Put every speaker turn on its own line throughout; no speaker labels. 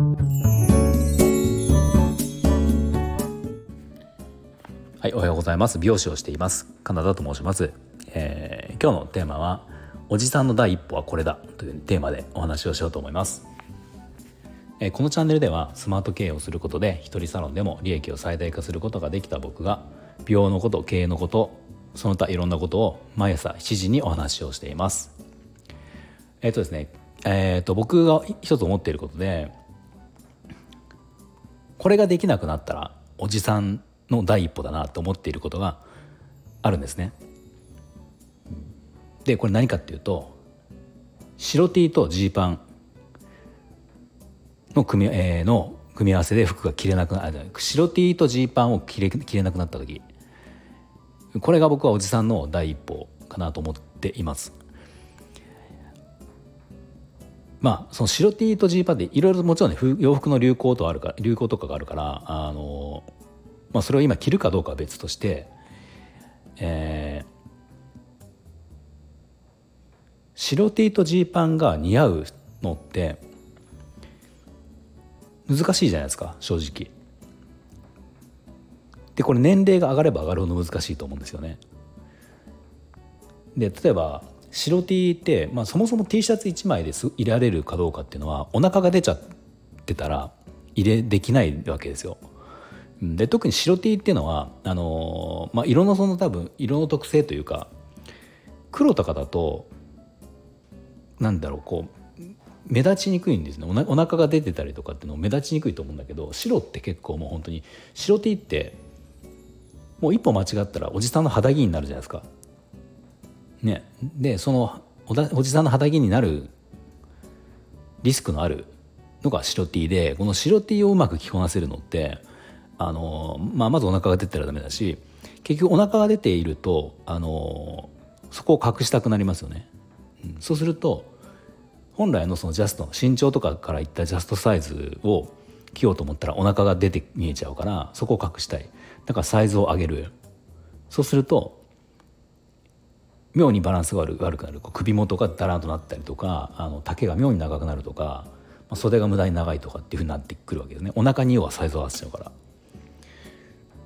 はい、おはようございます。美容師をしています。カナダと申します。えー、今日のテーマはおじさんの第一歩はこれだというテーマでお話をしようと思います。えー、このチャンネルではスマート経営をすることで一人サロンでも利益を最大化することができた僕が美容のこと経営のことその他いろんなことを毎朝7時にお話をしていますえっ、ー、とですねえっ、と僕が一つ思っていることでこれができなくなったらおじさんの第一歩だなと思っていることがあるんですね。でこれ何かっていうと白 T とジーパンの組み,、えー、の組み合わせで服が着れなくな白 T とジーパンを着れ着れなくなった時。これが僕はおじさんの第一歩かなと思っています。まあその白 T とジーパンでいろいろもちろんね洋服の流行とあるか流行とかがあるからあの、まあ、それを今着るかどうかは別として、えー、白 T とジーパンが似合うのって難しいじゃないですか正直。でこれ年齢が上がれば上がるほど難しいと思うんですよね。で例えば白 T って、まあ、そもそも T シャツ1枚です入れられるかどうかっていうのはお腹が出ちゃってたら入れできないわけですよ。で特に白 T っていうのはあの、まあ、色のその多分色の特性というか黒とかだとなんだろうこう目立ちにくいんですねおなお腹が出てたりとかっていうのも目立ちにくいと思うんだけど白って結構もう本当に白 T ってもう一歩間違ったらおじさんの肌着になるじゃないですか。ね、でそのおじさんの肌着になるリスクのあるのが白 T でこの白 T をうまく着こなせるのってあの、まあ、まずお腹が出てたらダメだし結局お腹が出ているとあのそこを隠したくなりますよね。うん、そうすると本来のそのジャスト身長とかからいったジャストサイズを着ようと思ったらお腹が出て見えちゃうからそこを隠したい。だからサイズを上げる。そうすると妙にバランスが悪くなる。首元がだらんとなったりとかあの丈が妙に長くなるとかまあ袖が無駄に長いとかっていうふうになってくるわけですね。お腹に要はサイズを合わせちゃうから。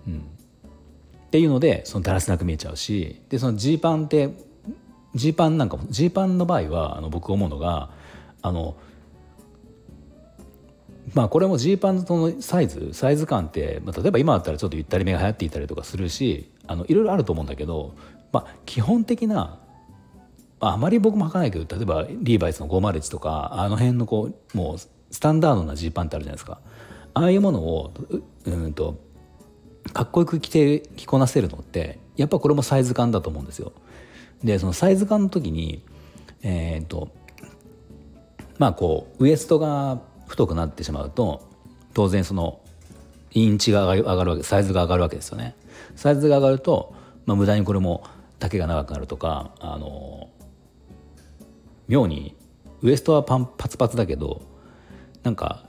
うん、っていうのでそのだらしなく見えちゃうしでそのジーパンってジーパンなんかもジーパンの場合はあの僕思うのがあのまあこれもジーパンのサイズサイズ感って、まあ、例えば今だったらちょっとゆったりめが流行っていたりとかするしあのいろいろあると思うんだけど、まあ、基本的なあまり僕も履かないけど例えばリーバイスの501とかあの辺のこうもうスタンダードなジーパンってあるじゃないですかああいうものをうんとかっこよく着て着こなせるのってやっぱこれもサイズ感だと思うんですよ。でそのサイズ感の時にえっ、とまあこうウエストが太くなってしまうと当然そのインチが上がるわけサイズが上がるわけですよね。サイズが上がると、まあ、無駄にこれも丈が長くなるとかあの妙にウエストはパンパツパツだけどなんか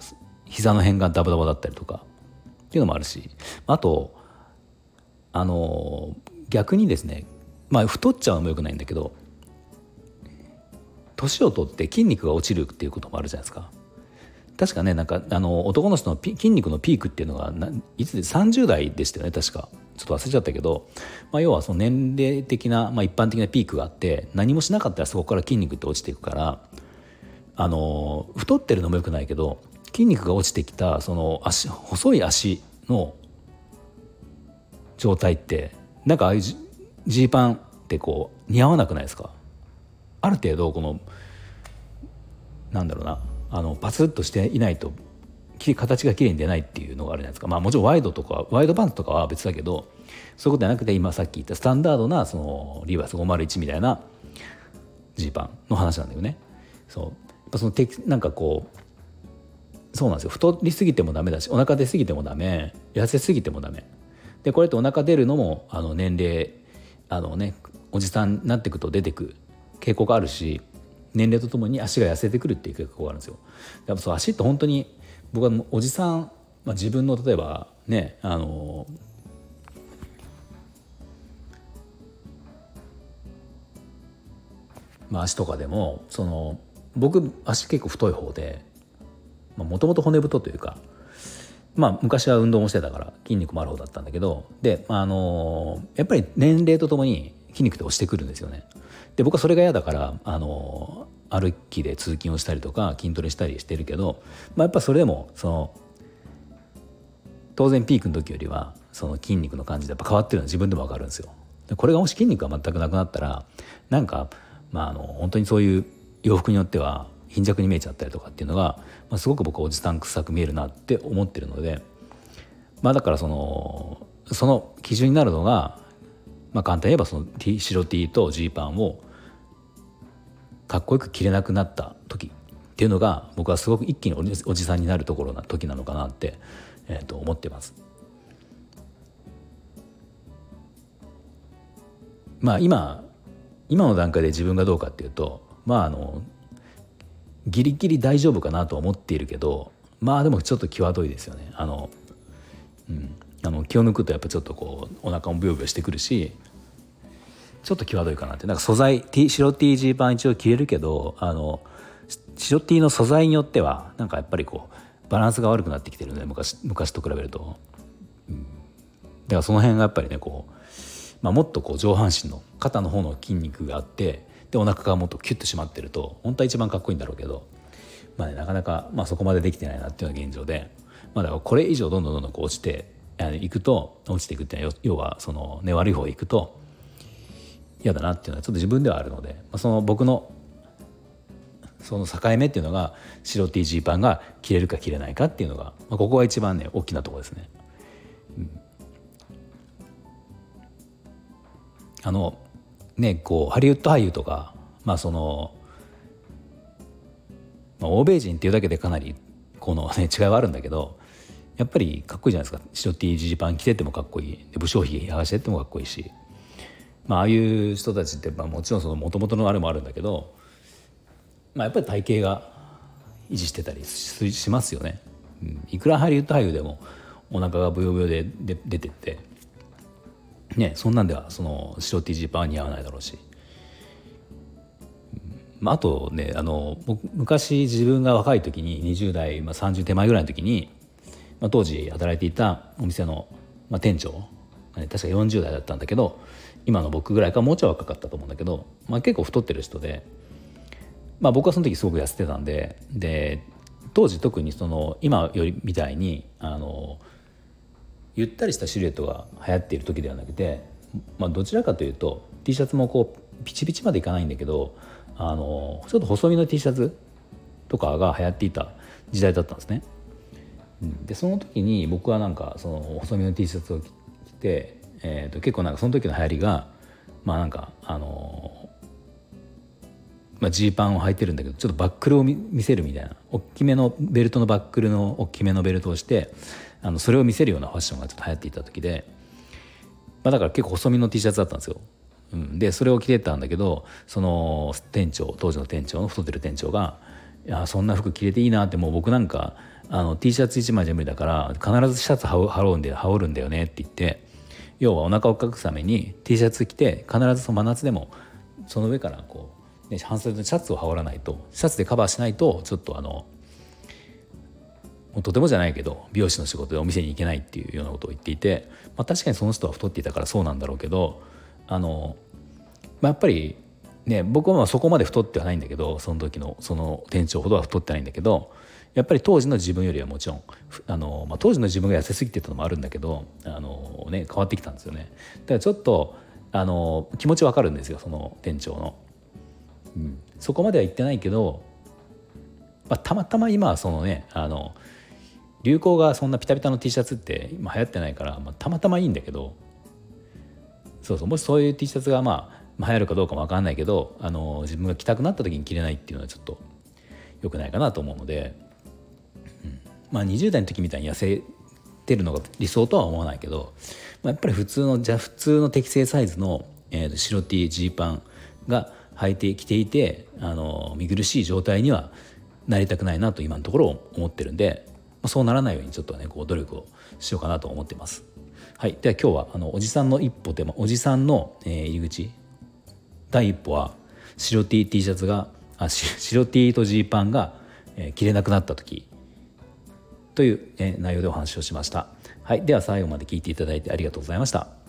膝の辺がダボダボだったりとかっていうのもあるしあとあの逆にですねまあ太っちゃうのもよくないんだけど年を取って筋肉が落ちるっていうこともあるじゃないですか。確かねなんかあの男の人の筋肉のピークっていうのがいつで30代でしたよね確かちょっと忘れちゃったけど、まあ、要はその年齢的な、まあ、一般的なピークがあって何もしなかったらそこから筋肉って落ちていくからあの太ってるのもよくないけど筋肉が落ちてきたその足細い足の状態ってなんかああいうジーパンってこう似合わなくないですか？ある程度このなんだろうなあのパツッとしていないと形がきれいに出ないっていうのがあるじゃないですか、まあ、もちろんワイドとかワイドパンツとかは別だけどそういうことじゃなくて今さっき言ったスタンダードなそのリーバイス501みたいなジーパンの話なんだよね。そう。そのなんかこうそうなんですよ。太りすぎてもダメだしお腹出すぎてもダメ。痩せすぎてもダメ。でこれってお腹出るのもあの年齢あのねおじさんになっていくと出てく傾向があるし年齢とともに足が痩せてくるっていう傾向があるんですよ。やっぱそう足って本当に僕はおじさん、まあ、自分の例えばねあのまあ、足とかでもその僕足結構太い方でもともと骨太というかまあ昔は運動もしてたから筋肉もある方だったんだけどで、あのやっぱり年齢とともに筋肉って落ちてくるんですよね。で僕はそれが嫌だから、あの歩きで通勤をしたりとか筋トレしたりしてるけど、まあ、やっぱそれでもその当然ピークの時よりはその筋肉の感じでやっぱ変わってるのは自分でも分かるんですよ。これがもし筋肉が全くなくなったらなんか、まあ、あの本当にそういう洋服によっては貧弱に見えちゃったりとかっていうのが、まあ、すごく僕はおじさん臭く見えるなって思ってるので、まあ、だからそのその基準になるのが、まあ、簡単に言えばその白 T とジーパンをかっこよく着れなくなった時っていうのが僕はすごく一気におじさんになるところな時なのかなって、えー、と思ってます。まあ今今の段階で自分がどうかっていうとまああのギリギリ大丈夫かなと思っているけどまあでもちょっと際どいですよね。あの、うん、あの気を抜くとやっぱちょっとこうお腹もブヨブヨしてくるしちょっと際どいかなって。なんか素材 T 白 T ジーパン一応着れるけどあの白 T の素材によってはなんかやっぱりこうバランスが悪くなってきてるので昔昔と比べると、うん、だからその辺がやっぱりねこうまあ、もっとこう上半身の肩の方の筋肉があってでお腹がもっとキュッと締まってると本当は一番かっこいいんだろうけど、まあね、なかなか、まあ、そこまでできてないなっていうのが現状で、まあ、だからこれ以上どんどんどんどんこう落ちていくと落ちていくっていうのは要はその、ね、悪い方へ行くと嫌だなっていうのはちょっと自分ではあるので、まあ、その僕のその境目っていうのが白 T ジーパンが着れるか着れないかっていうのが、まあ、ここが一番ね大きなところですね。うん。あのねこうハリウッド俳優とかまあその、まあ、欧米人っていうだけでかなりこの、ね、違いはあるんだけどやっぱりかっこいいじゃないですか。白 T ジーパン着ててもかっこいい。武将髭剥がしててもかっこいいし、まあ、あいう人たちって、まあ、もちろんその元々のあれもあるんだけど、まあ、やっぱり体型が維持してたりしますよね、うん、いくらハリウッド俳優でもお腹がブヨブヨで出てってねそんなんではその白 T ジーパンは似合わないだろうし、まあ、あとねあの昔自分が若い時に20代、まあ、30手前ぐらいの時に、まあ、当時働いていたお店の、まあ、店長、確か40代だったんだけど今の僕ぐらいかもうちょい若かったと思うんだけど、まあ、結構太ってる人で、まあ、僕はその時すごく痩せてたんでで当時特にその今よりみたいにあのゆったりしたシルエットが流行っている時ではなくて、まあ、どちらかというと T シャツもこうピチピチまでいかないんだけどあのちょっと細身の T シャツとかが流行っていた時代だったんですね。でその時に僕はなんかその細身の T シャツを着て、えー、と結構なんかその時の流行りがまあなんかあのまあ、ジーパンを履いてるんだけどちょっとバックルを見せるみたいな大きめのベルトのバックルの大きめのベルトをしてあのそれを見せるようなファッションがちょっと流行っていた時で、まあ、だから結構細身の T シャツだったんですよ。うん、でそれを着てたんだけどその店長当時の店長の太ってる店長が「いやそんな服着れていいな」ってもう僕なんかあの T シャツ1枚じゃ無理だから必ずシャツ羽織るんで羽織るんだよねって言って要はお腹を隠すために T シャツ着て必ずその真夏でもその上からこう、ね、半袖のシャツを羽織らないとシャツでカバーしないとちょっとあのもうとてもじゃないけど美容師の仕事でお店に行けないっていうようなことを言っていて、まあ、確かにその人は太っていたからそうなんだろうけどあの、まあ、やっぱりね僕はそこまで太ってはないんだけどその時のその店長ほどは太ってないんだけどやっぱり当時の自分よりはもちろんあの、まあ、当時の自分が痩せすぎてたのもあるんだけどあの、ね、変わってきたんですよね。だからちょっとあの気持ちわかるんですよその店長の。うん、そこまでは言ってないけど、まあ、たまたま今はそのねあの流行がそんなピタピタの T シャツって今流行ってないから、まあ、たまたまいいんだけどそうそうもしそういう T シャツがまあ、流行るかどうかも分かんないけどあの自分が着たくなった時に着れないっていうのはちょっと良くないかなと思うので、まあ20代の時みたいに痩せてるのが理想とは思わないけど、まあ、やっぱり普通のじゃ普通の適正サイズの、えー、白 T ジーパンが履いてきていてあの見苦しい状態にはなりたくないなと今のところ思ってるんでまそうならないようにちょっとねこう努力をしようかなと思ってます。はい、では今日はあのおじさんの一歩でもおじさんの、えー、入り口。第一歩は白 T, T シャツがあ白 T とジーパンが、えー、着れなくなった時。という、え内容でお話をしました。はい、では最後まで聞いていただいてありがとうございました。